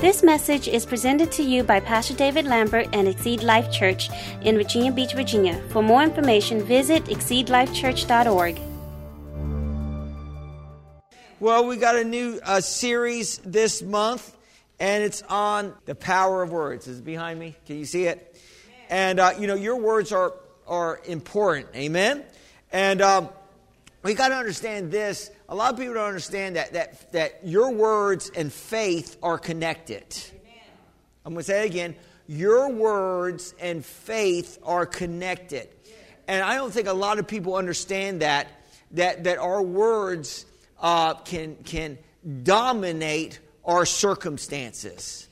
This message is presented to you by Pastor David Lambert and Exceed Life Church in Virginia Beach, Virginia. For more information, visit exceedlifechurch.org. Well, we got a new uh, series this month, and it's on the power of words. Is it behind me? Can you see it? And uh, you know, your words are are important. Amen. And um, we got to understand this. A lot of people don't understand that that that your words and faith are connected. I'm going to say it again. Your words and faith are connected. And I don't think a lot of people understand that that that our words uh, can can dominate our circumstances.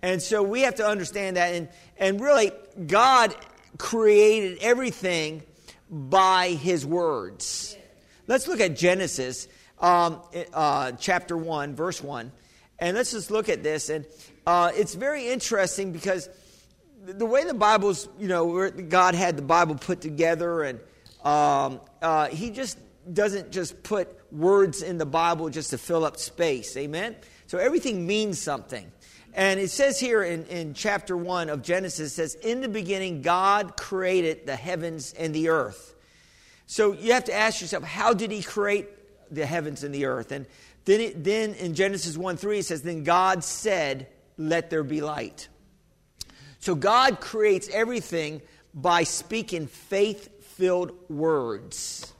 And so we have to understand that and and really God created everything by his words. Let's look at Genesis um, uh, chapter 1, verse 1. And let's just look at this. And uh, it's very interesting because the way the Bible's, you know, God had the Bible put together, and um, uh, He just doesn't just put words in the Bible just to fill up space. Amen? So everything means something. And it says here in, in chapter 1 of Genesis, it says, In the beginning, God created the heavens and the earth. So you have to ask yourself, how did he create the heavens and the earth? And then, it, then in Genesis 1 3, it says, Then God said, Let there be light. So God creates everything by speaking faith filled words.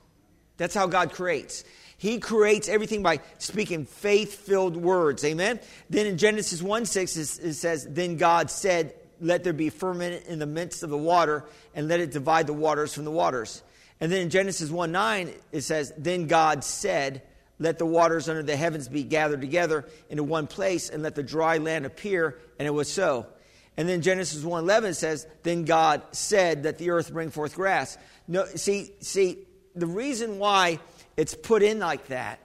That's how God creates. He creates everything by speaking faith filled words. Amen? Then in Genesis 1 6, it says, Then God said, Let there be firmament in the midst of the water, and let it divide the waters from the waters. And then in Genesis 1 9, it says, Then God said, Let the waters under the heavens be gathered together into one place, and let the dry land appear. And it was so. And then Genesis 1 11 says, Then God said that the earth bring forth grass. No, see, see, the reason why it's put in like that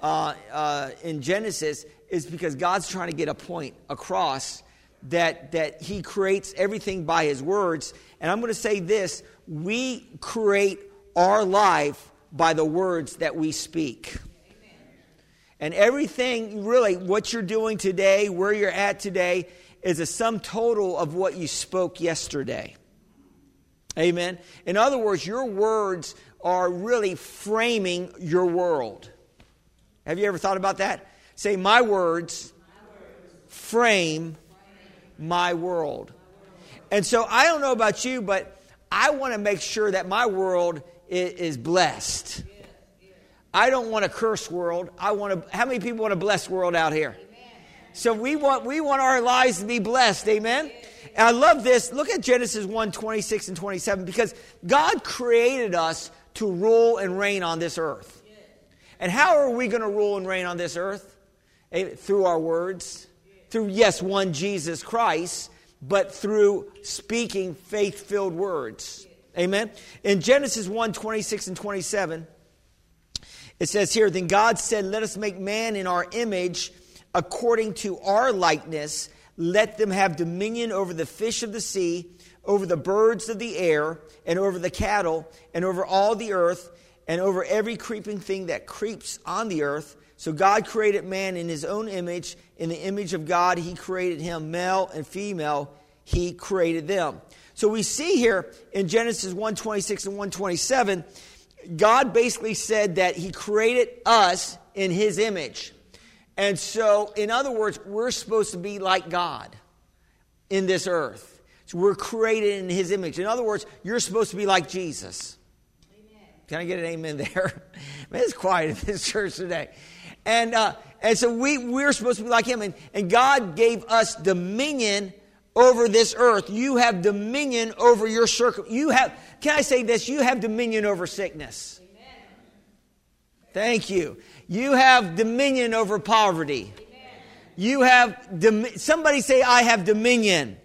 uh, uh, in Genesis is because God's trying to get a point across that, that He creates everything by His words. And I'm going to say this we create our life by the words that we speak. And everything, really, what you're doing today, where you're at today, is a sum total of what you spoke yesterday. Amen. In other words, your words are really framing your world. Have you ever thought about that? Say, My words frame my world. And so I don't know about you, but I want to make sure that my world is blessed. I don't want a curse world. I want to. How many people want a blessed world out here? So we want we want our lives to be blessed. Amen. And I love this. Look at Genesis 1, 26 and 27, because God created us to rule and reign on this earth. And how are we going to rule and reign on this earth? Through our words. Through, yes, one Jesus Christ, but through speaking faith filled words. Amen. In Genesis 1 26 and 27, it says here, Then God said, Let us make man in our image according to our likeness. Let them have dominion over the fish of the sea over the birds of the air, and over the cattle, and over all the earth, and over every creeping thing that creeps on the earth. So God created man in his own image. In the image of God, he created him, male and female, he created them. So we see here in Genesis 126 and 127, God basically said that he created us in his image. And so, in other words, we're supposed to be like God in this earth. So we're created in his image. In other words, you're supposed to be like Jesus. Amen. Can I get an amen there? Man, it's quiet in this church today. And, uh, and so we, we're supposed to be like him. And, and God gave us dominion over this earth. You have dominion over your circle. You have, can I say this? You have dominion over sickness. Amen. Thank you. You have dominion over poverty. Amen. You have, somebody say, I have dominion.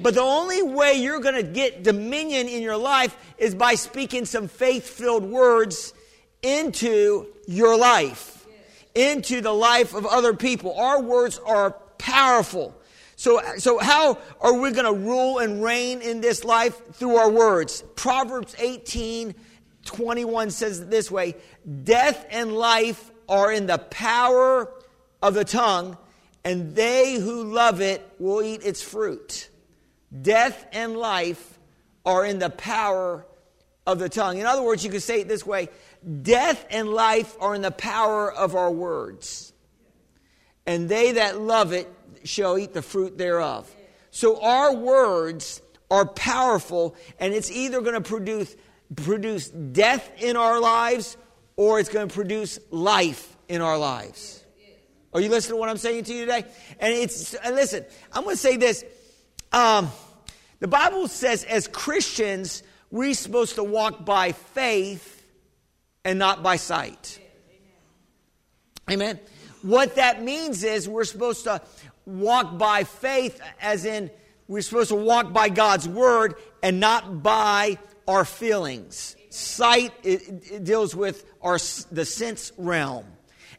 But the only way you're going to get dominion in your life is by speaking some faith filled words into your life, into the life of other people. Our words are powerful. So, so how are we going to rule and reign in this life? Through our words. Proverbs 18 21 says this way Death and life are in the power of the tongue, and they who love it will eat its fruit. Death and life are in the power of the tongue. In other words, you could say it this way Death and life are in the power of our words, and they that love it shall eat the fruit thereof. So our words are powerful, and it's either going to produce, produce death in our lives or it's going to produce life in our lives. Are you listening to what I'm saying to you today? And it's and listen, I'm going to say this. Um, the Bible says, as Christians, we're supposed to walk by faith and not by sight. Amen. What that means is we're supposed to walk by faith, as in we're supposed to walk by God's word and not by our feelings. Sight it, it deals with our the sense realm.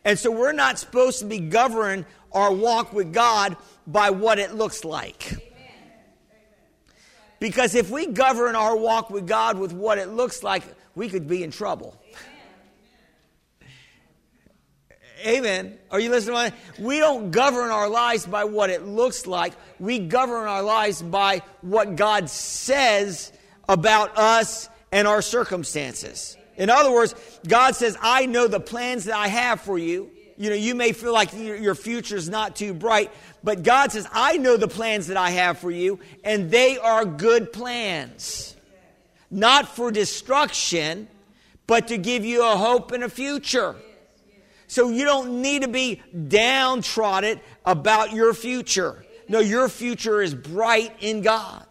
And so we're not supposed to be govern our walk with God by what it looks like. Because if we govern our walk with God with what it looks like, we could be in trouble. Amen. Are you listening? We don't govern our lives by what it looks like. We govern our lives by what God says about us and our circumstances. In other words, God says, I know the plans that I have for you. You know, you may feel like your future is not too bright, but God says, I know the plans that I have for you, and they are good plans. Not for destruction, but to give you a hope and a future. So you don't need to be downtrodden about your future. No, your future is bright in God.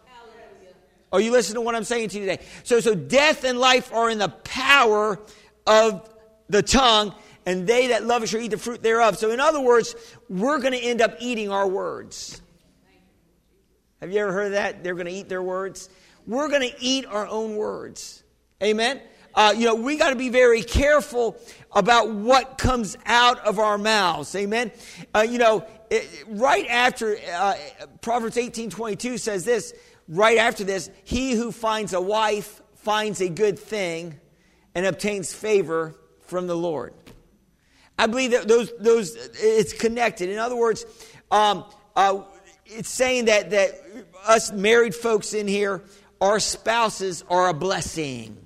Are you listening to what I'm saying to you today? So, so death and life are in the power of the tongue, and they that love it shall eat the fruit thereof. So, in other words, we're going to end up eating our words. Have you ever heard that? They're going to eat their words. We're going to eat our own words. Amen. Uh, you know, we got to be very careful about what comes out of our mouths. Amen. Uh, you know, it, right after uh, Proverbs eighteen twenty two says this right after this, he who finds a wife finds a good thing and obtains favor from the Lord. I believe that those, those it's connected. In other words, um, uh, it's saying that, that us married folks in here, our spouses are a blessing.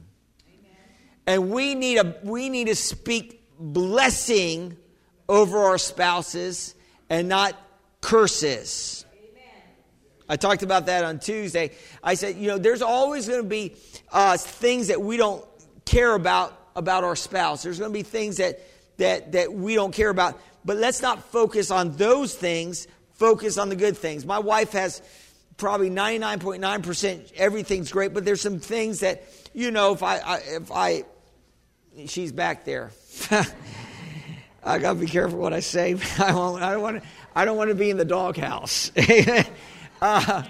And we need, a, we need to speak blessing over our spouses and not curses. I talked about that on Tuesday. I said, you know, there's always going to be uh, things that we don't care about about our spouse. There's going to be things that that that we don't care about. But let's not focus on those things. Focus on the good things. My wife has probably 99.9% everything's great, but there's some things that you know if I, I if I she's back there. I got to be careful what I say. I, won't, I don't want to. I don't want to be in the doghouse. Uh,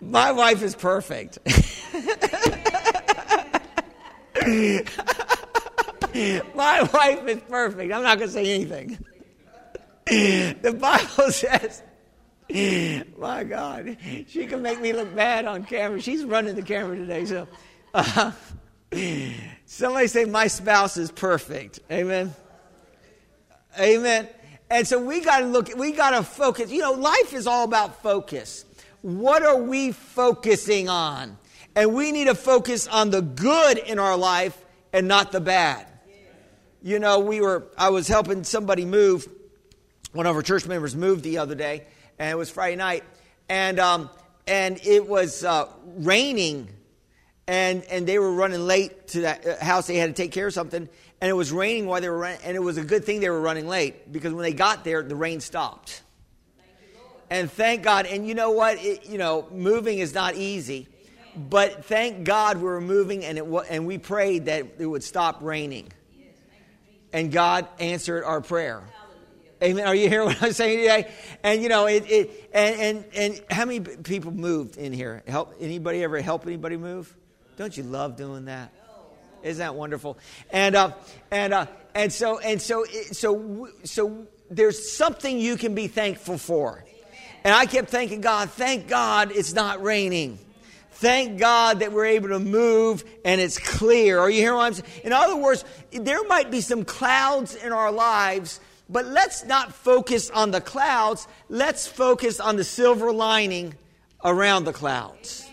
my wife is perfect. my wife is perfect. I'm not going to say anything. The Bible says, my God, she can make me look bad on camera. She's running the camera today, so. Uh, somebody say, My spouse is perfect. Amen. Amen. And so we got to look, we got to focus. You know, life is all about focus. What are we focusing on? And we need to focus on the good in our life and not the bad. You know, we were, I was helping somebody move. One of our church members moved the other day, and it was Friday night. And, um, and it was uh, raining, and, and they were running late to that uh, house. They had to take care of something and it was raining while they were running, and it was a good thing they were running late because when they got there, the rain stopped. and thank God. And you know what? It, you know, moving is not easy, but thank God we were moving, and it and we prayed that it would stop raining. And God answered our prayer. Amen. Are you hearing what I'm saying today? And you know, it, it and, and and how many people moved in here? Help anybody ever help anybody move? Don't you love doing that? Isn't that wonderful? And uh, and uh, and so and so so so there's something you can be thankful for. And I kept thanking God, thank God it's not raining. Thank God that we're able to move and it's clear. Are you hearing what I'm saying? In other words, there might be some clouds in our lives, But let's not focus on the clouds. Let's focus on the silver lining around the clouds.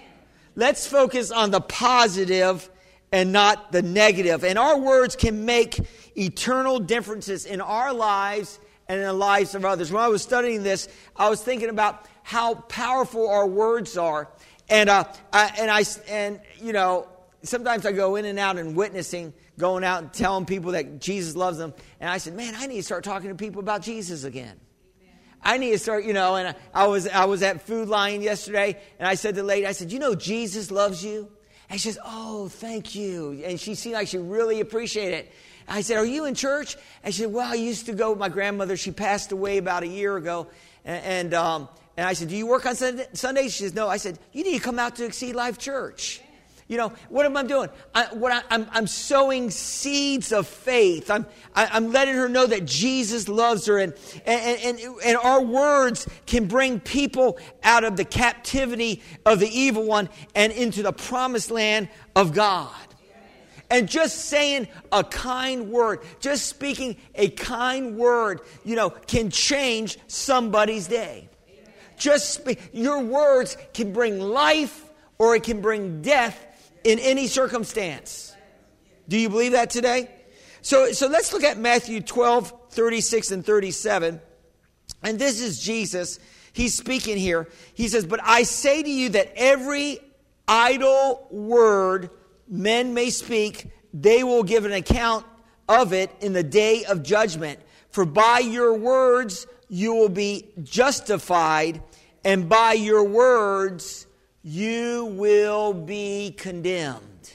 Let's focus on the positive and not the negative. And our words can make eternal differences in our lives and in the lives of others. When I was studying this, I was thinking about how powerful our words are. And, uh, I, and I, and, you know, sometimes I go in and out and witnessing, going out and telling people that Jesus loves them. And I said, man, I need to start talking to people about Jesus again. I need to start, you know, and I was, I was at Food Lion yesterday, and I said to the lady, I said, you know, Jesus loves you? And she says, oh, thank you. And she seemed like she really appreciated it. I said, are you in church? And she said, well, I used to go with my grandmother. She passed away about a year ago. And, and, um, and I said, do you work on Sundays? She says, no. I said, you need to come out to Exceed Life Church. You know, what am I doing? I, what I, am I'm, I'm sowing seeds of faith. I'm, I, am i am letting her know that Jesus loves her. And, and, and, and our words can bring people out of the captivity of the evil one and into the promised land of God. And just saying a kind word, just speaking a kind word, you know, can change somebody's day. Just your words can bring life or it can bring death in any circumstance. Do you believe that today? So, so let's look at Matthew 12, 36 and 37. And this is Jesus. He's speaking here. He says, But I say to you that every idle word men may speak, they will give an account of it in the day of judgment. For by your words you will be justified, and by your words you will be condemned.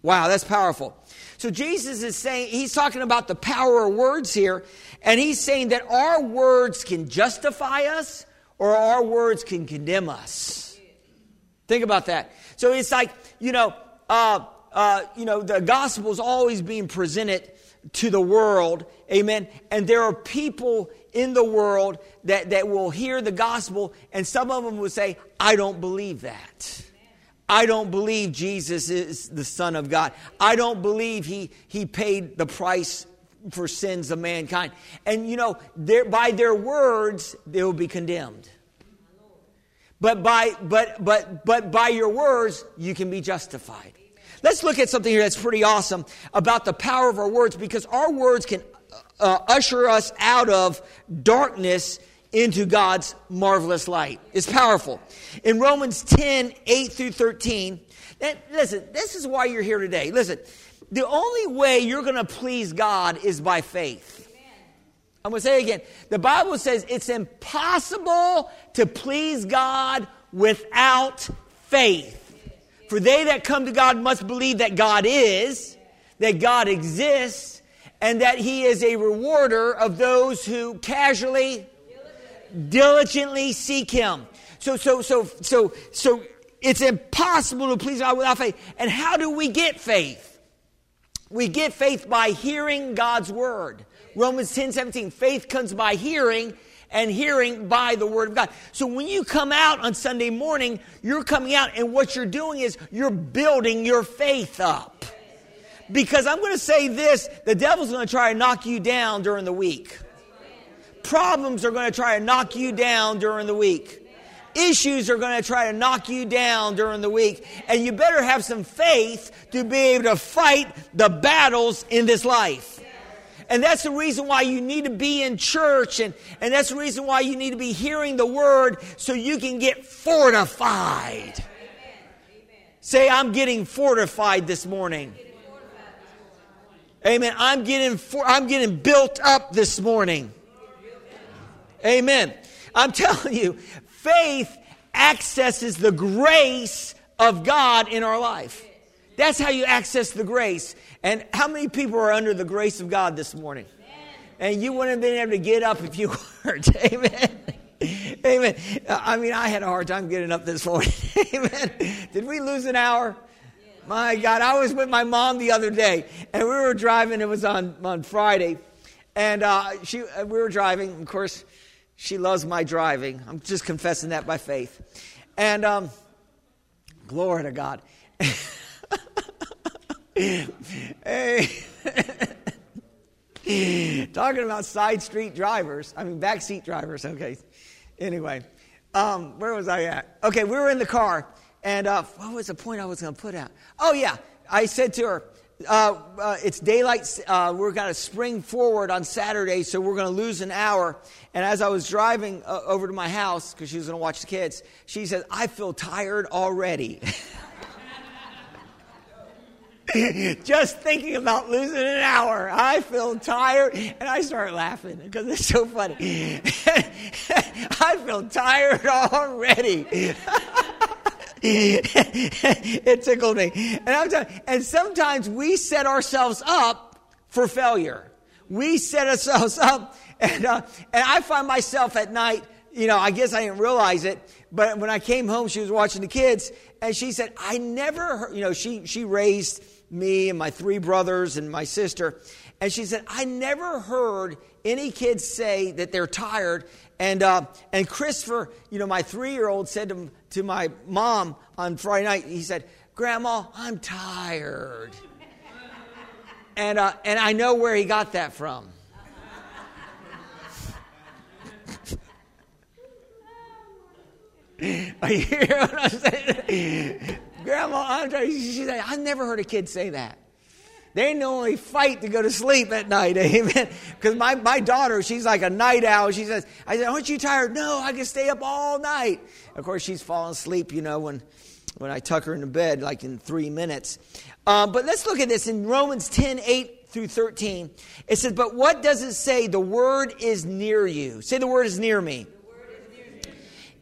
Wow, that's powerful. So Jesus is saying, he's talking about the power of words here, and he's saying that our words can justify us or our words can condemn us. Think about that. So it's like, you know, uh, uh, you know, the gospel is always being presented to the world, amen. And there are people in the world that, that will hear the gospel, and some of them will say, I don't believe that. I don't believe Jesus is the Son of God. I don't believe he, he paid the price for sins of mankind. And you know, by their words, they will be condemned. But by, but, but, but by your words, you can be justified. Let's look at something here that's pretty awesome about the power of our words because our words can uh, usher us out of darkness into God's marvelous light. It's powerful. In Romans 10, 8 through 13, and listen, this is why you're here today. Listen, the only way you're going to please God is by faith. I'm going to say it again. The Bible says it's impossible to please God without faith. For they that come to God must believe that God is, that God exists, and that he is a rewarder of those who casually, diligently seek him. So, so, so, so, so it's impossible to please God without faith. And how do we get faith? We get faith by hearing God's word. Romans 10 17. Faith comes by hearing, and hearing by the word of God. So when you come out on Sunday morning, you're coming out, and what you're doing is you're building your faith up. Because I'm going to say this the devil's going to try to knock you down during the week. Problems are going to try to knock you down during the week. Issues are going to try to knock you down during the week. And you better have some faith to be able to fight the battles in this life. And that's the reason why you need to be in church, and, and that's the reason why you need to be hearing the word so you can get fortified. Say, I'm getting fortified this morning. Amen. I'm getting, for, I'm getting built up this morning. Amen. I'm telling you, faith accesses the grace of God in our life. That's how you access the grace. And how many people are under the grace of God this morning? And you wouldn't have been able to get up if you weren't. Amen. Amen. I mean, I had a hard time getting up this morning. Amen. Did we lose an hour? My God, I was with my mom the other day, and we were driving. It was on, on Friday, and uh, she, uh, we were driving. Of course, she loves my driving. I'm just confessing that by faith. And um, glory to God. hey. Talking about side street drivers, I mean, back seat drivers, okay. Anyway, um, where was I at? Okay, we were in the car, and uh, what was the point I was going to put out? Oh, yeah. I said to her, uh, uh, it's daylight. Uh, we're going to spring forward on Saturday, so we're going to lose an hour. And as I was driving uh, over to my house, because she was going to watch the kids, she said, I feel tired already. Just thinking about losing an hour, I feel tired, and I start laughing because it's so funny. I feel tired already. it tickled me. And, I'm telling, and sometimes we set ourselves up for failure. We set ourselves up, and, uh, and I find myself at night, you know, I guess I didn't realize it, but when I came home, she was watching the kids, and she said, I never heard, you know, she, she raised me and my three brothers and my sister. And she said, I never heard any kids say that they're tired. And, uh, and Christopher, you know, my three year old said to, to my mom on Friday night, he said, Grandma, I'm tired. and, uh, and I know where he got that from. Are you hear what I'm saying? Grandma, I'm trying, she said, I've never heard a kid say that. They normally fight to go to sleep at night, amen. Because my, my daughter, she's like a night owl. She says, I said, aren't you tired? No, I can stay up all night. Of course, she's falling asleep, you know, when, when I tuck her into bed, like in three minutes. Um, but let's look at this in Romans 10, 8 through 13. It says, but what does it say? The word is near you. Say the word is near me.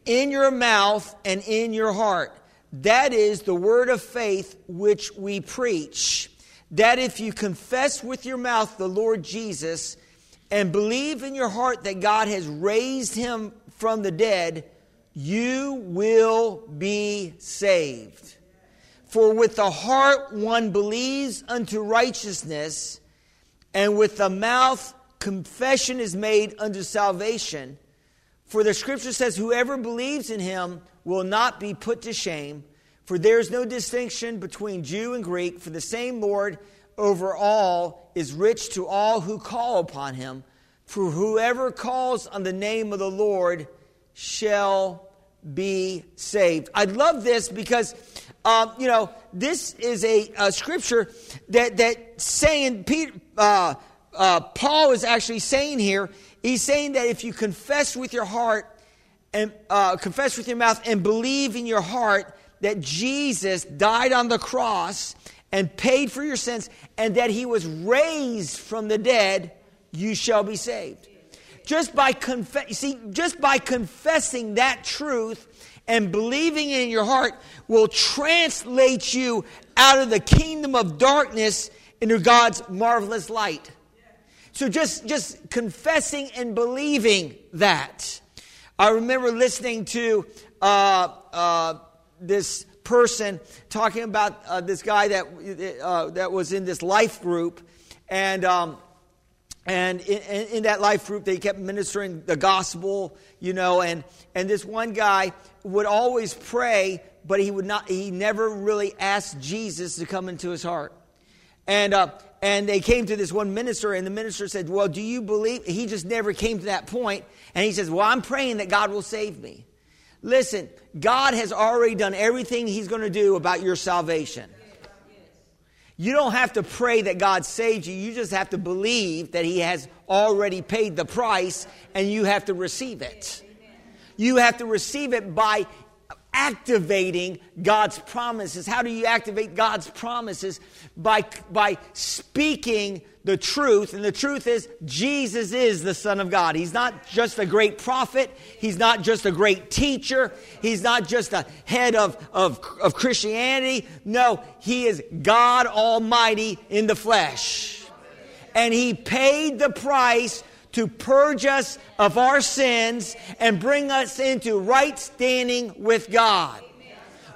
In your mouth and in your heart that is the word of faith which we preach. That if you confess with your mouth the Lord Jesus and believe in your heart that God has raised him from the dead, you will be saved. For with the heart one believes unto righteousness, and with the mouth confession is made unto salvation. For the scripture says, Whoever believes in him will not be put to shame. For there is no distinction between Jew and Greek, for the same Lord over all is rich to all who call upon him. For whoever calls on the name of the Lord shall be saved. I love this because, um, you know, this is a, a, scripture that that saying Peter, uh, uh, Paul is actually saying here. He's saying that if you confess with your heart and uh, confess with your mouth and believe in your heart that Jesus died on the cross and paid for your sins and that he was raised from the dead, you shall be saved. Just by confess, see, just by confessing that truth and believing in your heart will translate you out of the kingdom of darkness into God's marvelous light. So just, just confessing and believing that. I remember listening to uh, uh, this person talking about uh, this guy that uh, that was in this life group, and um, and in, in, that life group they kept ministering the gospel, you know, and and this one guy would always pray, but he would not. He never really asked Jesus to come into his heart, and. Uh, and they came to this one minister, and the minister said, Well, do you believe? He just never came to that point. And he says, Well, I'm praying that God will save me. Listen, God has already done everything He's going to do about your salvation. You don't have to pray that God saved you. You just have to believe that He has already paid the price and you have to receive it. You have to receive it by activating God's promises. How do you activate God's promises? By, by speaking the truth. And the truth is, Jesus is the Son of God. He's not just a great prophet. He's not just a great teacher. He's not just a head of, of, of Christianity. No, He is God Almighty in the flesh. And He paid the price to purge us of our sins and bring us into right standing with God.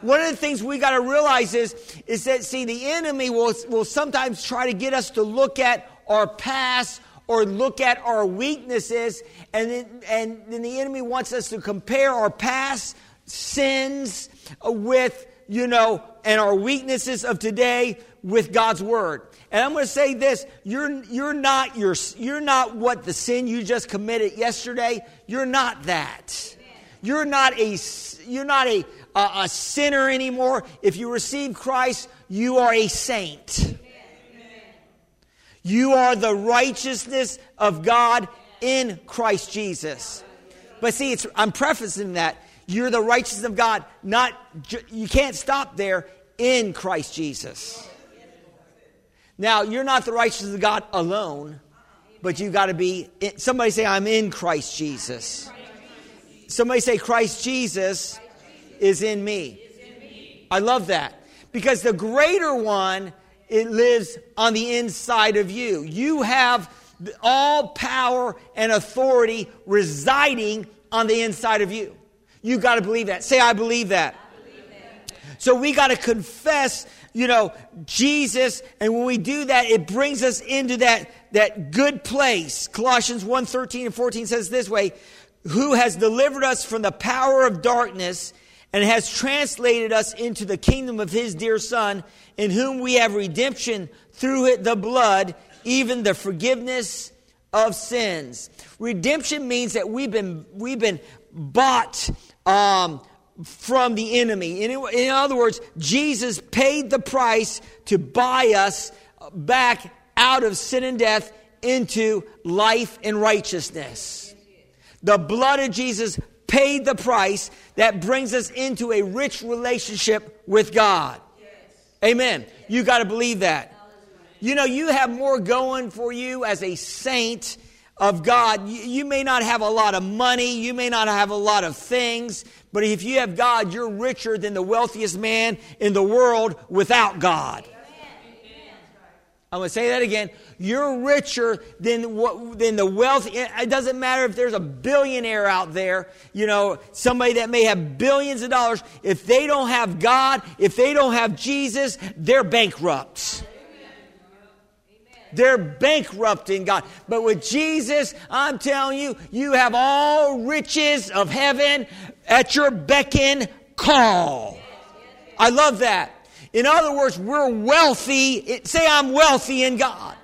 One of the things we got to realize is, is that, see, the enemy will, will sometimes try to get us to look at our past or look at our weaknesses, and then, and then the enemy wants us to compare our past sins with you know, and our weaknesses of today with God's word. And I'm going to say this, you're you're not your you're not what the sin you just committed yesterday. You're not that. You're not a you're not a a, a sinner anymore. If you receive Christ, you are a saint. You are the righteousness of God in Christ Jesus. But see, it's, I'm prefacing that. You're the righteousness of God, not, you can't stop there in Christ Jesus. Now, you're not the righteousness of God alone, but you've got to be, somebody say, I'm in Christ Jesus. Somebody say, Christ Jesus is in me. I love that. Because the greater one, it lives on the inside of you. You have all power and authority residing on the inside of you. You've got to believe that. Say, I believe that. I believe that. So we got to confess, you know, Jesus, and when we do that, it brings us into that, that good place. Colossians 1 13 and 14 says this way Who has delivered us from the power of darkness and has translated us into the kingdom of his dear Son, in whom we have redemption through the blood, even the forgiveness of sins. Redemption means that we've been, we've been bought um, from the enemy. In, in other words, Jesus paid the price to buy us back out of sin and death into life and righteousness. The blood of Jesus paid the price that brings us into a rich relationship with God. Amen. You got to believe that. You know, you have more going for you as a saint of God. You, you, may not have a lot of money, you may not have a lot of things, but if you have God, you're richer than the wealthiest man in the world without God. I'm going to say that again. You're richer than what, than the wealth. It doesn't matter if there's a billionaire out there, you know, somebody that may have billions of dollars. If they don't have God, if they don't have Jesus, they're bankrupt. They're bankrupt in God. But with Jesus, I'm telling you, you have all riches of heaven at your beck and call. I love that. In other words, we're wealthy. Say, I'm wealthy in God.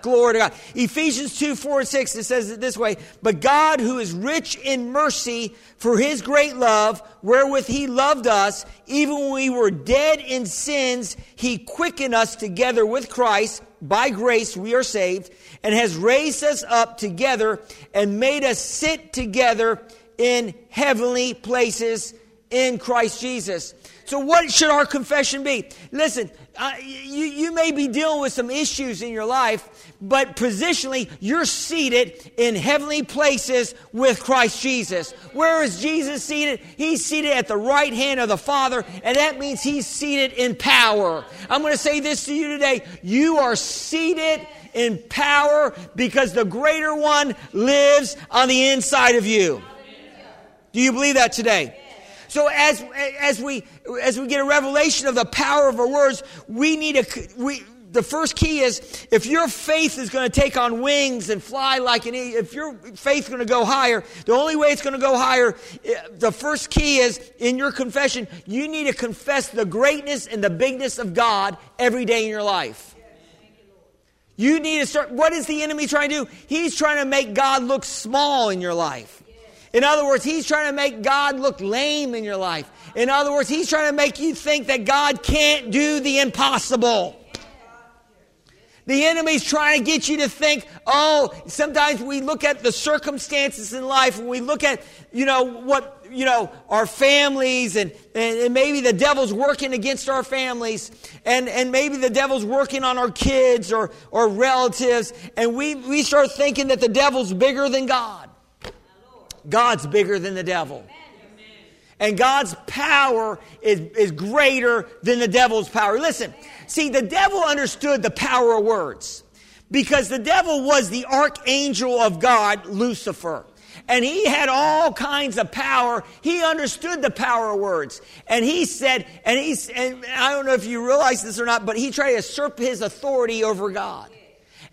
Glory to God. Ephesians 2 4 and 6, it says it this way But God, who is rich in mercy for his great love, wherewith he loved us, even when we were dead in sins, he quickened us together with Christ. By grace we are saved, and has raised us up together and made us sit together in heavenly places in Christ Jesus. So, what should our confession be? Listen, uh, you, you may be dealing with some issues in your life, but positionally, you're seated in heavenly places with Christ Jesus. Where is Jesus seated? He's seated at the right hand of the Father, and that means he's seated in power. I'm going to say this to you today. You are seated in power because the greater one lives on the inside of you. Do you believe that today? So as, as we, as we get a revelation of the power of our words, we need a, we, the first key is if your faith is going to take on wings and fly like an if your faith is going to go higher, the only way it's going to go higher, eh, the first key is in your confession, you need to confess the greatness and the bigness of God every day in your life. You need to start, what is the enemy trying to do? He's trying to make God look small in your life. In other words, he's trying to make God look lame in your life. In other words, he's trying to make you think that God can't do the impossible. The enemy's trying to get you to think, oh, sometimes we look at the circumstances in life and we look at, you know, what, you know, our families and, and, and, maybe the devil's working against our families and, and maybe the devil's working on our kids or, or relatives and we, we start thinking that the devil's bigger than God. God's bigger than the devil. And God's power is, is greater than the devil's power. Listen, see, the devil understood the power of words because the devil was the archangel of God, Lucifer. And he had all kinds of power. He understood the power of words. And he said, and he's, and I don't know if you realize this or not, but he tried to usurp his authority over God.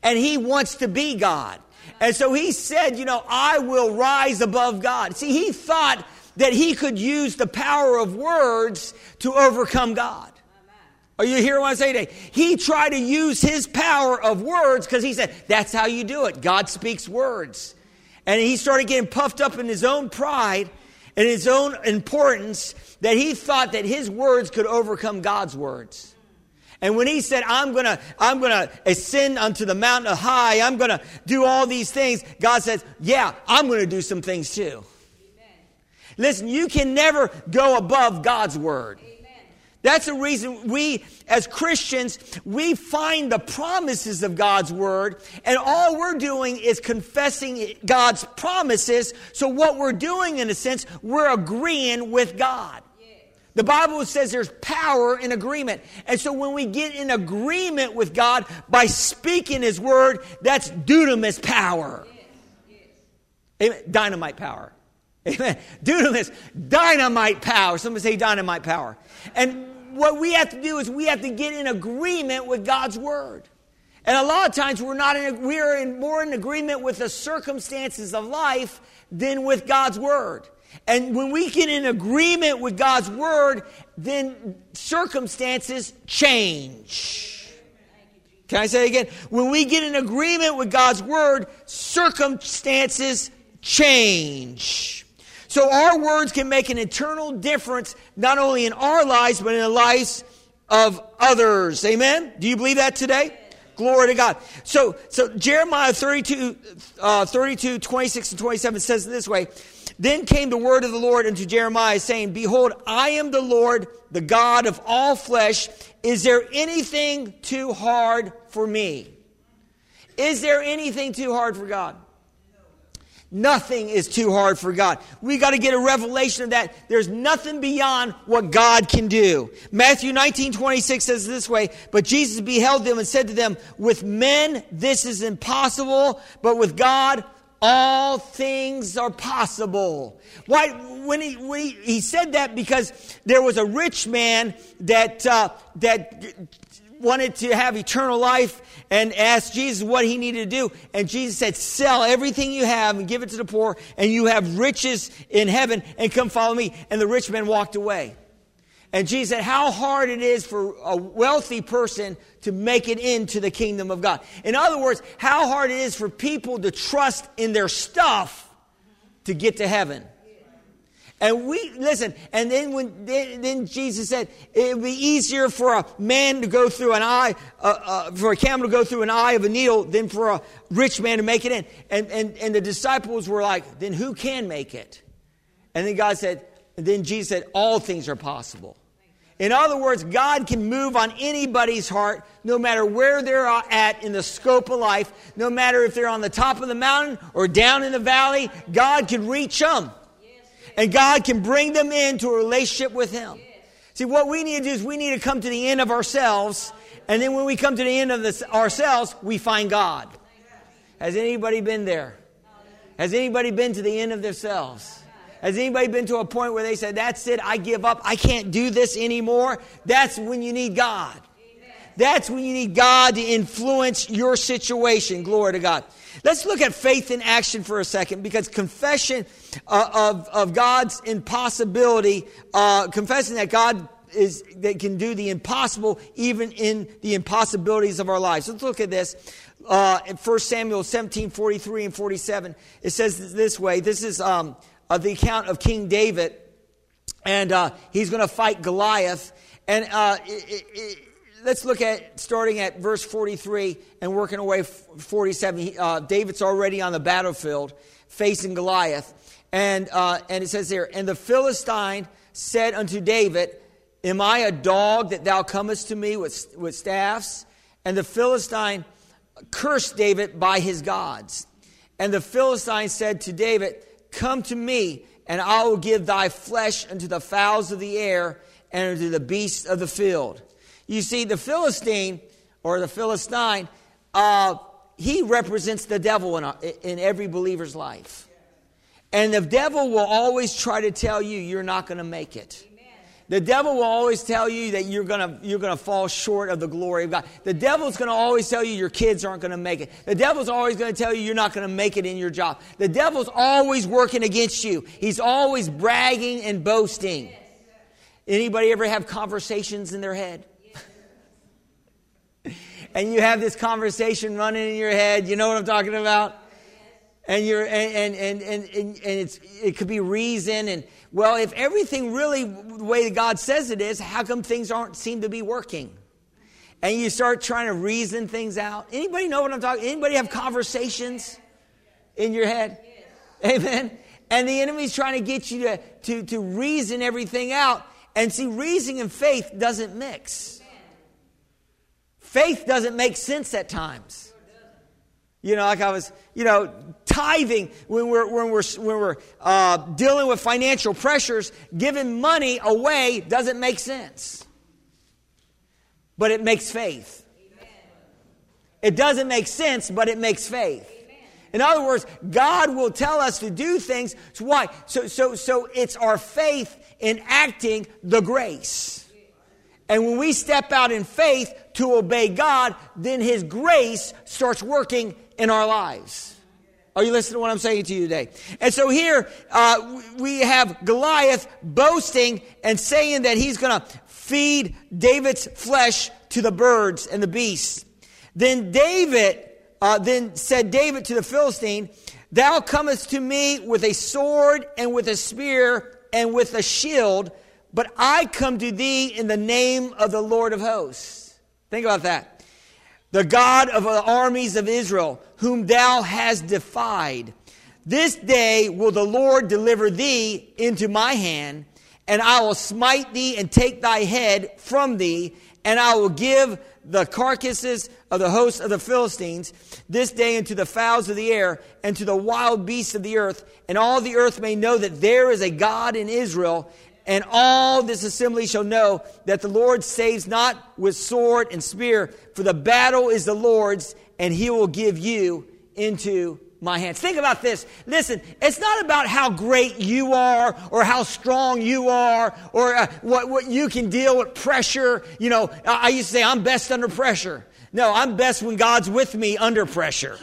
And he wants to be God. And so he said, you know, I will rise above God. See, he thought that he could use the power of words to overcome God. Are you hearing what I say today? He tried to use his power of words because he said, that's how you do it. God speaks words. And he started getting puffed up in his own pride and his own importance that he thought that his words could overcome God's words. And when he said, I'm gonna, I'm gonna ascend unto the mountain of high, I'm gonna do all these things, God says, yeah, I'm gonna do some things too. Amen. Listen, you can never go above God's word. That's the reason we, as Christians, we find the promises of God's Word, and all we're doing is confessing God's promises. So, what we're doing, in a sense, we're agreeing with God. The Bible says there's power in agreement. And so when we get in agreement with God by speaking His Word, that's dunamis power. Amen. Dynamite power. Amen. Dunamis, dynamite power. Somebody say dynamite power. And what we have to do is we have to get in agreement with God's word. And a lot of times we're not in, we are in, more in agreement with the circumstances of life than with God's word. And when we get in agreement with God's word, then circumstances change. Can I say again? When we get in agreement with God's word, circumstances change. So our words can make an eternal difference, not only in our lives, but in the lives of others. Amen? Do you believe that today? Glory to God. So, so Jeremiah 32, uh, 32, 26 and 27 says this way. Then came the word of the Lord unto Jeremiah saying, Behold, I am the Lord, the God of all flesh. Is there anything too hard for me? Is there anything too hard for God? Nothing is too hard for God. We got to get a revelation of that. There's nothing beyond what God can do. Matthew 19, 26 says this way, but Jesus beheld them and said to them, with men this is impossible, but with God all things are possible. Why? When he, he, he said that because there was a rich man that, uh, that wanted to have eternal life and asked Jesus what he needed to do. And Jesus said, Sell everything you have and give it to the poor, and you have riches in heaven, and come follow me. And the rich man walked away. And Jesus said, How hard it is for a wealthy person to make it into the kingdom of God. In other words, how hard it is for people to trust in their stuff to get to heaven. And we, listen, and then when, then, then Jesus said, it would be easier for a man to go through an eye, uh, uh, for a camel to go through an eye of a needle than for a rich man to make it in. And, and, and the disciples were like, then who can make it? And then God said, then Jesus said, all things are possible. In other words, God can move on anybody's heart, no matter where they're at in the scope of life, no matter if they're on the top of the mountain or down in the valley, God can reach them and God can bring them into a relationship with Him. See, what we need to do is we need to come to the end of ourselves, and then when we come to the end of this, ourselves, we find God. Has anybody been there? Has anybody been to the end of themselves? Has anybody been to a point where they said, That's it, I give up, I can't do this anymore? That's when you need God. That's when you need God to influence your situation. Glory to God. Let's look at faith in action for a second because confession uh, of, of God's impossibility, uh, confessing that God is, that can do the impossible even in the impossibilities of our lives. Let's look at this. Uh, in 1 Samuel 17, 43 and 47, it says this way. This is um, uh, the account of King David, and uh, he's going to fight Goliath. And uh, it, it, let's look at starting at verse 43 and working away 47. Uh, David's already on the battlefield facing Goliath. And, uh, and it says here, And the Philistine said unto David, Am I a dog that thou comest to me with, with staffs? And the Philistine cursed David by his gods. And the Philistine said to David, Come to me, and I will give thy flesh unto the fowls of the air and unto the beasts of the field. You see, the Philistine or the Philistine, uh, he represents the devil in, in every believer's life. And the devil will always try to tell you you're not going to make it. The devil will always tell you that you're going you're gonna fall short of the glory of God. The devil's going to always tell you your kids aren't going to make it. The devil's always going to tell you you're not going to make it in your job. The devil's always working against you. He's always bragging and boasting. Anybody ever have conversations in their head? and you have this conversation running in your head. You know what I'm talking about? And you're and and and and, and it's it could be reason and well, if everything really the way God says it is, how come things aren't seem to be working? And you start trying to reason things out. Anybody know what I'm talking? Anybody have conversations in your head? Amen. And the enemy's trying to get you to, to, to reason everything out. And see, reasoning and faith doesn't mix. Faith doesn't make sense at times. You know, like I was, you know, tithing when we're, when we're, when we're uh, dealing with financial pressures, giving money away doesn't make sense. But it makes faith. It doesn't make sense, but it makes faith. In other words, God will tell us to do things. So why? So, so, so it's our faith in acting the grace. And when we step out in faith to obey God, then His grace starts working in our lives. Are you listening to what I'm saying to you today? And so here uh, we have Goliath boasting and saying that he's going to feed David's flesh to the birds and the beasts. Then David, uh, then said David to the Philistine, Thou comest to me with a sword and with a spear and with a shield, but I come to thee in the name of the Lord of hosts. Think about that the God of the armies of Israel, whom thou hast defied. This day will the Lord deliver thee into my hand, and I will smite thee and take thy head from thee, and I will give the carcasses of the hosts of the Philistines this day into the fowls of the air and to the wild beasts of the earth, and all the earth may know that there is a God in Israel, and all this assembly shall know that the Lord saves not with sword and spear, for the battle is the Lord's, and he will give you into my hands. Think about this. Listen, it's not about how great you are or how strong you are or uh, what, what you can deal with pressure. You know, I used to say, I'm best under pressure. No, I'm best when God's with me under pressure.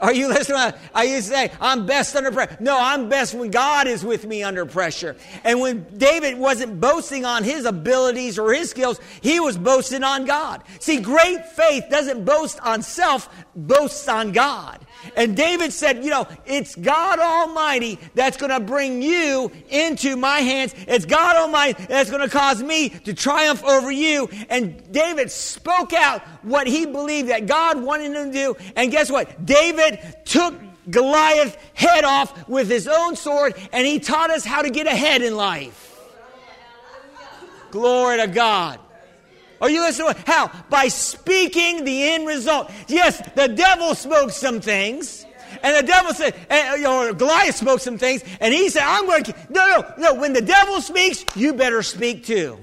Are you listening? I used to say, I'm best under pressure. No, I'm best when God is with me under pressure. And when David wasn't boasting on his abilities or his skills, he was boasting on God. See, great faith doesn't boast on self, boasts on God. And David said, you know, it's God Almighty that's going to bring you into my hands. It's God Almighty that's going to cause me to triumph over you. And David spoke out what he believed that God wanted him to do. And guess what? David took Goliath head off with his own sword and he taught us how to get ahead in life. Glory to God. Are you listening? How? By speaking the end result. Yes, the devil spoke some things. And the devil said, eh, eh, and, you Goliath spoke some things, and he said, I'm going to, no, no, no, when the devil speaks, you better speak too.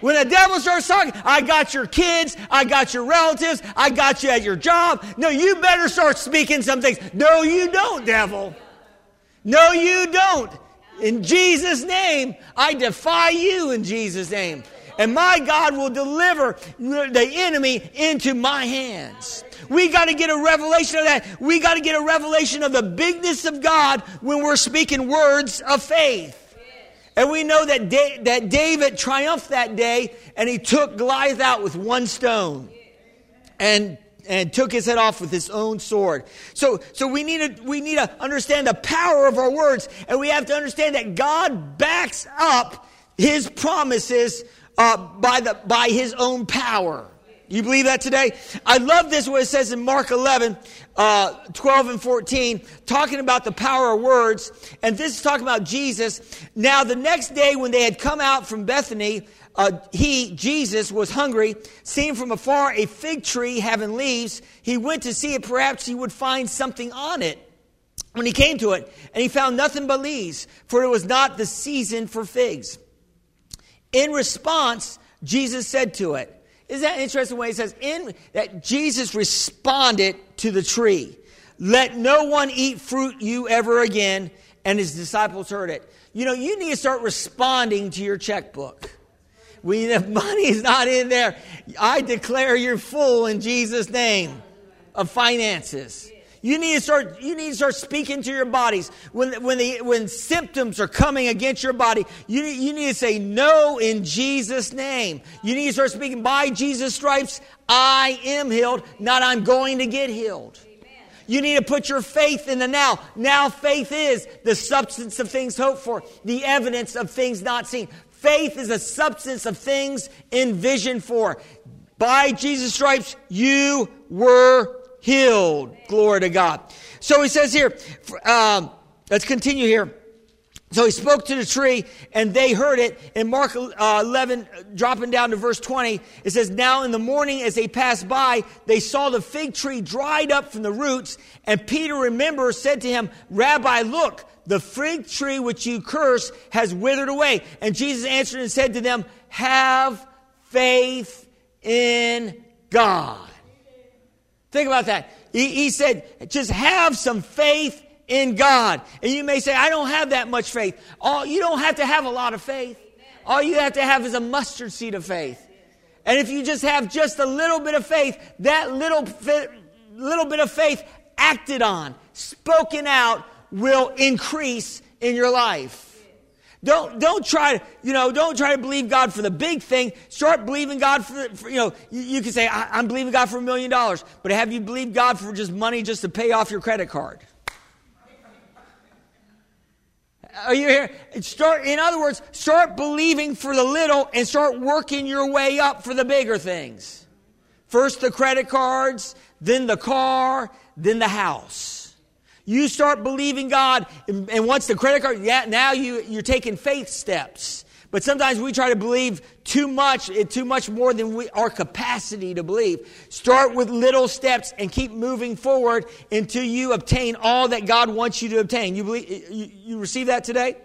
When the devil starts talking, I got your kids, I got your relatives, I got you at your job. No, you better start speaking some things. No, you don't, devil. No, you don't. In Jesus' name, I defy you in Jesus' name and my God will deliver the enemy into my hands. We got to get a revelation of that. We got to get a revelation of the bigness of God when we're speaking words of faith. And we know that, da- that David triumphed that day and he took Goliath out with one stone and, and took his head off with his own sword. So, so we, need to, we need to understand the power of our words and we have to understand that God backs up his promises uh, by, the, by his own power. You believe that today? I love this what it says in Mark 11, uh, 12 and 14, talking about the power of words. And this is talking about Jesus. Now, the next day when they had come out from Bethany, uh, he, Jesus, was hungry. Seeing from afar a fig tree having leaves, he went to see if Perhaps he would find something on it. When he came to it, and he found nothing but leaves, for it was not the season for figs. In response, Jesus said to it. Isn't that interesting way he says in that Jesus responded to the tree. Let no one eat fruit you ever again. and his disciples heard it. You know, you need to start responding to your checkbook. When the money is not in there, I declare you're full in Jesus' name of finances. You need to start, you need to start speaking to your bodies. When, when, the, when symptoms are coming against your body, you, you need to say no in Jesus' name. You need to start speaking by Jesus' stripes, I am healed, not I'm going to get healed. You need to put your faith in the now. Now, faith is the substance of things hoped for, the evidence of things not seen. Faith is a substance of things envisioned for. By Jesus' stripes, you were healed. Glory to God. So he says here, um, let's continue here. So he spoke to the tree and they heard it. In Mark uh, 11, dropping down to verse 20, it says, Now in the morning as they passed by, they saw the fig tree dried up from the roots. And Peter, remember, said to him, Rabbi, look, the fig tree which you curse has withered away. And Jesus answered and said to them, Have faith in God. Think about that. He, he said, just have some faith in God. And you may say, I don't have that much faith. All, you don't have to have a lot of faith. All you have to have is a mustard seed of faith. And if you just have just a little bit of faith, that little, little bit of faith acted on, spoken out, will increase in your life. Don't, don't try to, you know, don't try to believe God for the big thing. Start believing God for, for you know, you, you, can say, I, am believing God for a million dollars, but have you believed God for just money just to pay off your credit card? Are you here? Start, in other words, start believing for the little and start working your way up for the bigger things. First the credit cards, then the car, then the house. You start believing God, and, once the credit card, yeah, now you, you're taking faith steps. But sometimes we try to believe too much, eh, too much more than we, our capacity to believe. Start with little steps and keep moving forward until you obtain all that God wants you to obtain. You believe, eh, you, you receive that today?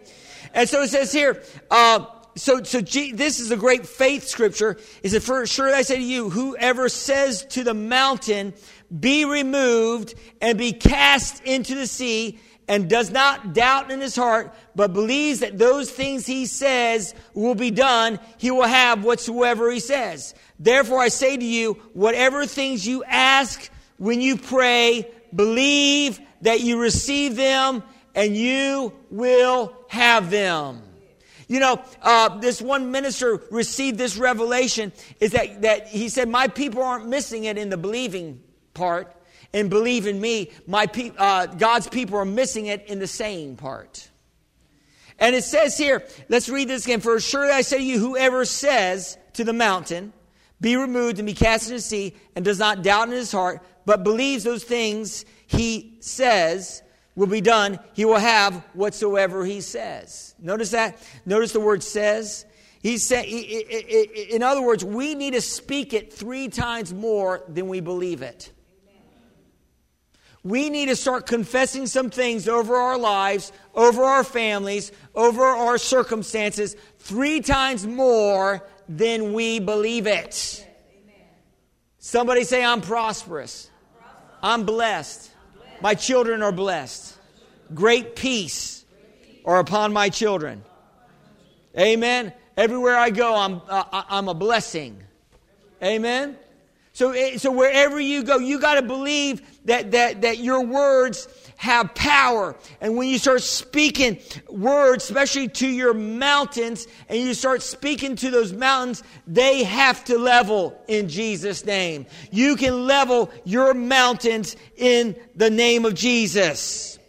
And so it says here, uh, so, so G, this is a great faith scripture. Is it for sure I say to you, whoever says to the mountain, be removed and be cast into the sea, and does not doubt in his heart, but believes that those things he says will be done, he will have whatsoever he says. Therefore, I say to you, whatever things you ask when you pray, believe that you receive them, and you will have them. You know, uh, this one minister received this revelation is that, that he said, My people aren't missing it in the believing part and believe in me, my pe- uh, God's people are missing it in the saying part. And it says here, let's read this again. For surely I say to you, whoever says to the mountain, be removed and be cast into the sea, and does not doubt in his heart, but believes those things he says will be done, he will have whatsoever he says. Notice that? Notice the word says. He said, in other words, we need to speak it three times more than we believe it we need to start confessing some things over our lives, over our families, over our circumstances, three times more than we believe it. Somebody say, I'm prosperous. I'm blessed. My children are blessed. Great peace are upon my children. Amen. Everywhere I go, I'm, uh, I'm a blessing. Amen. So, eh, so wherever you go, you got to believe that, that, that your words have power. And when you start speaking words, especially to your mountains, and you start speaking to those mountains, they have to level in Jesus' name. You can level your mountains in the name of Jesus.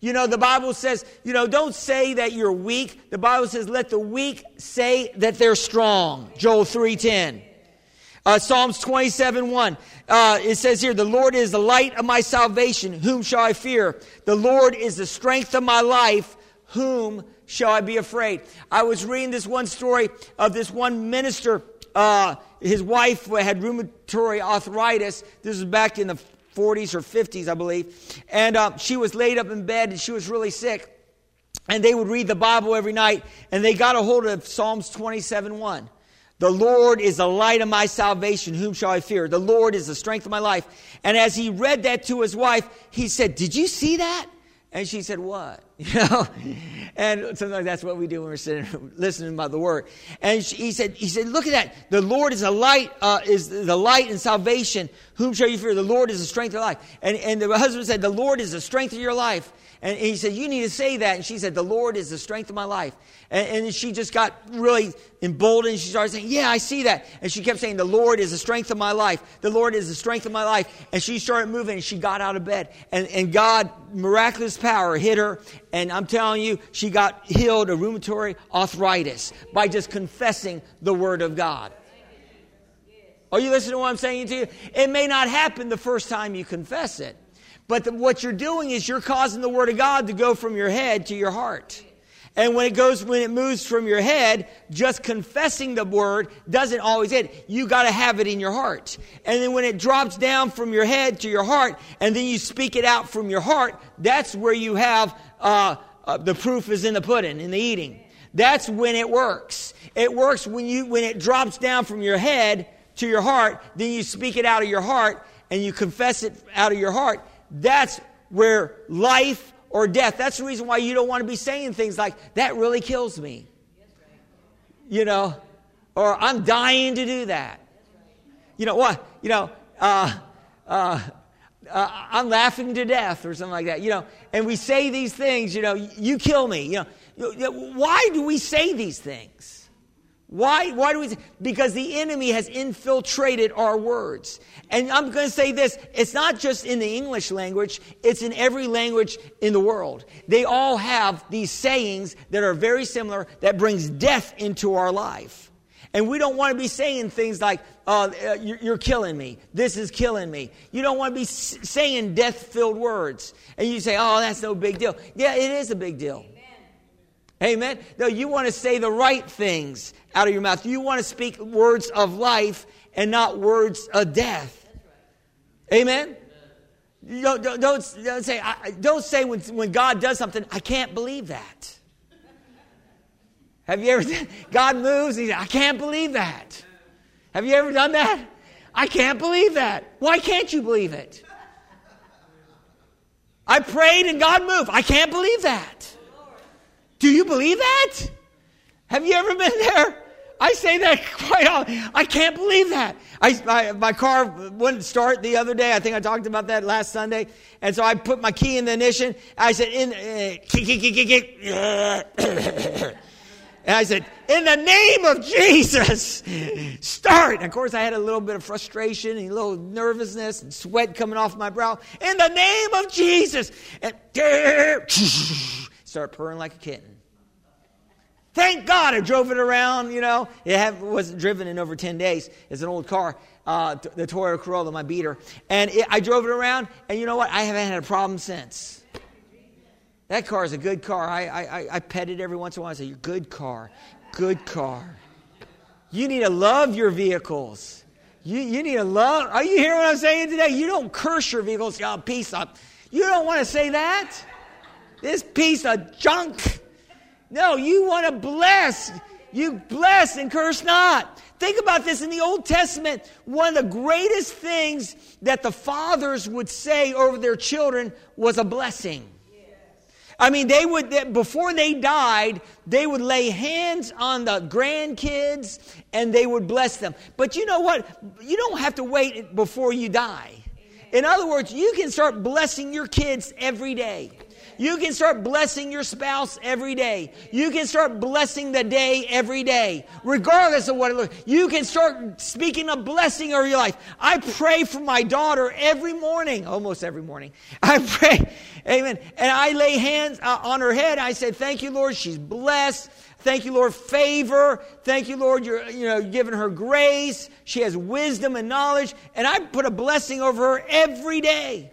You know, the Bible says, you know, don't say that you're weak. The Bible says, let the weak say that they're strong. Joel 310. Uh, Psalms 27 1. Uh, it says here, The Lord is the light of my salvation. Whom shall I fear? The Lord is the strength of my life. Whom shall I be afraid? I was reading this one story of this one minister. Uh, his wife had rheumatoid arthritis. This was back in the 40s or 50s, I believe. And uh, she was laid up in bed and she was really sick. And they would read the Bible every night. And they got a hold of Psalms 27 1. The Lord is the light of my salvation. Whom shall I fear? The Lord is the strength of my life. And as he read that to his wife, he said, Did you see that? And she said, What? You know, and sometimes that's what we do when we're sitting listening about the word. And she, he said, he said, look at that. The Lord is a light, uh, is the light and salvation. Whom shall you fear? The Lord is the strength of life. And and the husband said, the Lord is the strength of your life. And he said, You need to say that. And she said, The Lord is the strength of my life. And, and, she just got really emboldened. She started saying, Yeah, I see that. And she kept saying, The Lord is the strength of my life. The Lord is the strength of my life. And she started moving and she got out of bed. And, and God, miraculous power hit her. And I'm telling you, she got healed of rheumatoid arthritis by just confessing the Word of God. Are you listening to what I'm saying to you? It may not happen the first time you confess it. But the, what you're doing is you're causing the Word of God to go from your head to your heart. And when it goes, when it moves from your head, just confessing the word doesn't always hit. You got to have it in your heart. And then when it drops down from your head to your heart, and then you speak it out from your heart, that's where you have uh, uh, the proof is in the pudding, in the eating. That's when it works. It works when you when it drops down from your head to your heart. Then you speak it out of your heart, and you confess it out of your heart that's where life or death. That's the reason why you don't want to be saying things like, that really kills me. You know, or I'm dying to do that. You know what? You know, uh, uh, uh, I'm laughing to death or something like that. You know, and we say these things, you know, you kill me. You know, why do we say these things? Why, why do we? Because the enemy has infiltrated our words. And I'm going to say this it's not just in the English language, it's in every language in the world. They all have these sayings that are very similar that brings death into our life. And we don't want to be saying things like, uh, you're killing me. This is killing me. You don't want to be saying death filled words. And you say, oh, that's no big deal. Yeah, it is a big deal. Amen. No, you want to say the right things out of your mouth. You want to speak words of life and not words of death. Amen. Don't, don't, don't, don't say, don't say when, when God does something, I can't believe that. Have you ever, God moves, and I can't believe that. Have you ever done that? I can't believe that. Why can't you believe it? I prayed and God moved. I can't believe that. Do you believe that? Have you ever been there? I say that quite often. I can't believe that. I, I, my car wouldn't start the other day. I think I talked about that last Sunday. And so I put my key in the ignition. I said, in, uh, kick, kick, kick, kick, And I said, in the name of Jesus, start. And of course, I had a little bit of frustration and a little nervousness and sweat coming off my brow. In the name of Jesus. And start purring like a kitten. Thank God I drove it around, you know. It wasn't driven in over 10 days. It's an old car, uh, the Toyota Corolla, my beater. And it, I drove it around, and you know what? I haven't had a problem since. That car is a good car. I, I, I pet it every once in a while. I say, good car, good car. You need to love your vehicles. You, you need to love. Are you hearing what I'm saying today? You don't curse your vehicles. Oh, piece of. You don't want to say that. This piece of junk. No, you want to bless. You bless and curse not. Think about this in the Old Testament. One of the greatest things that the fathers would say over their children was a blessing. I mean, they would, before they died, they would lay hands on the grandkids and they would bless them. But you know what? You don't have to wait before you die. In other words, you can start blessing your kids every day. You can start blessing your spouse every day. You can start blessing the day every day, regardless of what it looks. You can start speaking a blessing over your life. I pray for my daughter every morning, almost every morning. I pray, Amen. And I lay hands uh, on her head. I say, "Thank you, Lord. She's blessed." Thank you, Lord, favor. Thank you, Lord, you're you know, giving her grace. She has wisdom and knowledge. And I put a blessing over her every day.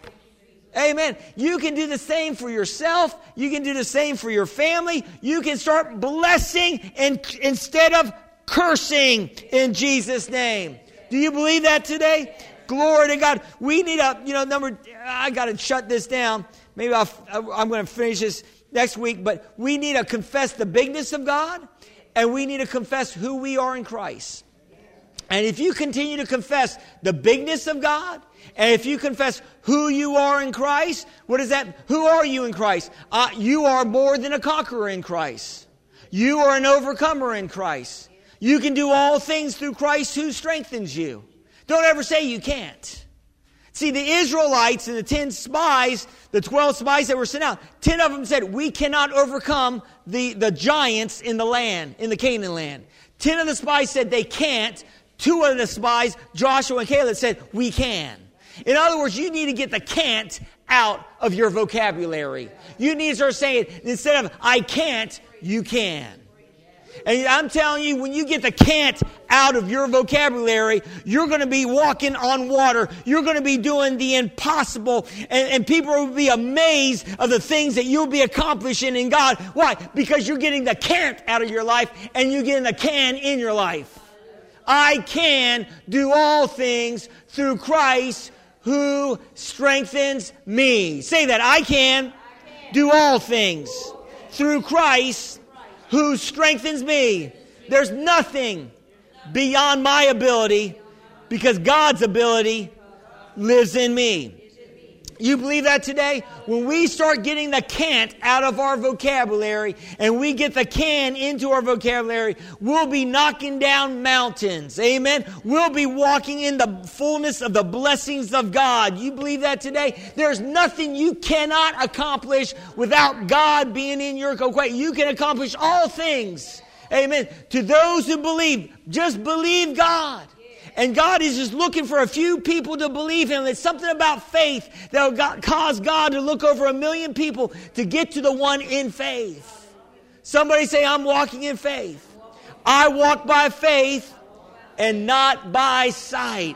Amen. You can do the same for yourself. You can do the same for your family. You can start blessing and, instead of cursing in Jesus' name. Do you believe that today? Glory to God. We need a, you know, number, I got to shut this down. Maybe I'll, I'm going to finish this next week, but we need to confess the bigness of God and we need to confess who we are in Christ. And if you continue to confess the bigness of God, and if you confess who you are in Christ, what is that? Who are you in Christ? Uh, you are more than a conqueror in Christ. You are an overcomer in Christ. You can do all things through Christ who strengthens you. Don't ever say you can't. See, the Israelites and the 10 spies, the 12 spies that were sent out, 10 of them said, We cannot overcome the, the giants in the land, in the Canaan land. 10 of the spies said they can't. Two of the spies, Joshua and Caleb, said, We can. In other words, you need to get the can't out of your vocabulary. You need to start saying, instead of I can't, you can. And I'm telling you, when you get the can't out of your vocabulary, you're going to be walking on water. You're going to be doing the impossible. And, and, people will be amazed of the things that you'll be accomplishing in God. Why? Because you're getting the can't out of your life and you're getting the can in your life. I can do all things through Christ who strengthens me. Say that. I can do all things through Christ who strengthens me. There's nothing beyond my ability because God's ability lives in me. You believe that today? When we start getting the can't out of our vocabulary and we get the can into our vocabulary, we'll be knocking down mountains. Amen. We'll be walking in the fullness of the blessings of God. You believe that today? There's nothing you cannot accomplish without God being in your equation. You can accomplish all things. Amen. To those who believe, just believe God. And God is just looking for a few people to believe Him. It's something about faith that will cause God to look over a million people to get to the one in faith. Somebody say, I'm walking in faith. I walk by faith and not by sight.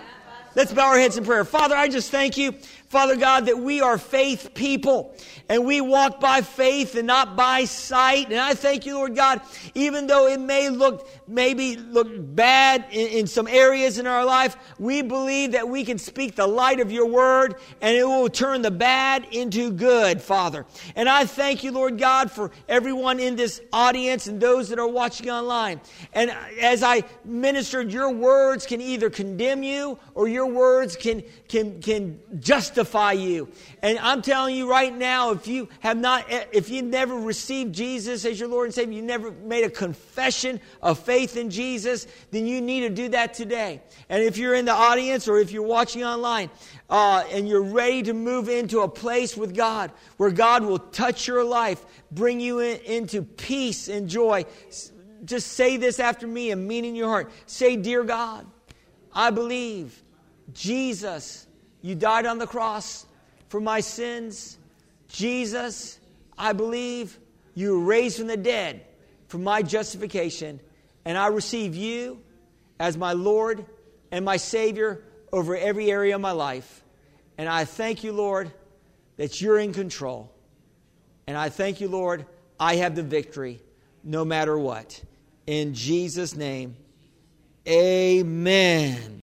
Let's bow our heads in prayer. Father, I just thank you Father God, that we are faith people and we walk by faith and not by sight. And I thank you, Lord God, even though it may look, maybe look bad in, in some areas in our life, we believe that we can speak the light of your word and it will turn the bad into good, Father. And I thank you, Lord God, for everyone in this audience and those that are watching online. And as I ministered, your words can either condemn you or your words can, can, can justify justify you. And I'm telling you right now, if you have not, if you never received Jesus as your Lord and Savior, you never made a confession of faith in Jesus, then you need to do that today. And if you're in the audience or if you're watching online, uh, and you're ready to move into a place with God where God will touch your life, bring you in, into peace and joy, just say this after me and mean in your heart. Say, Dear God, I believe Jesus you died on the cross for my sins. Jesus, I believe you were raised from the dead for my justification. And I receive you as my Lord and my Savior over every area of my life. And I thank you, Lord, that you're in control. And I thank you, Lord, I have the victory no matter what. In Jesus' name, amen.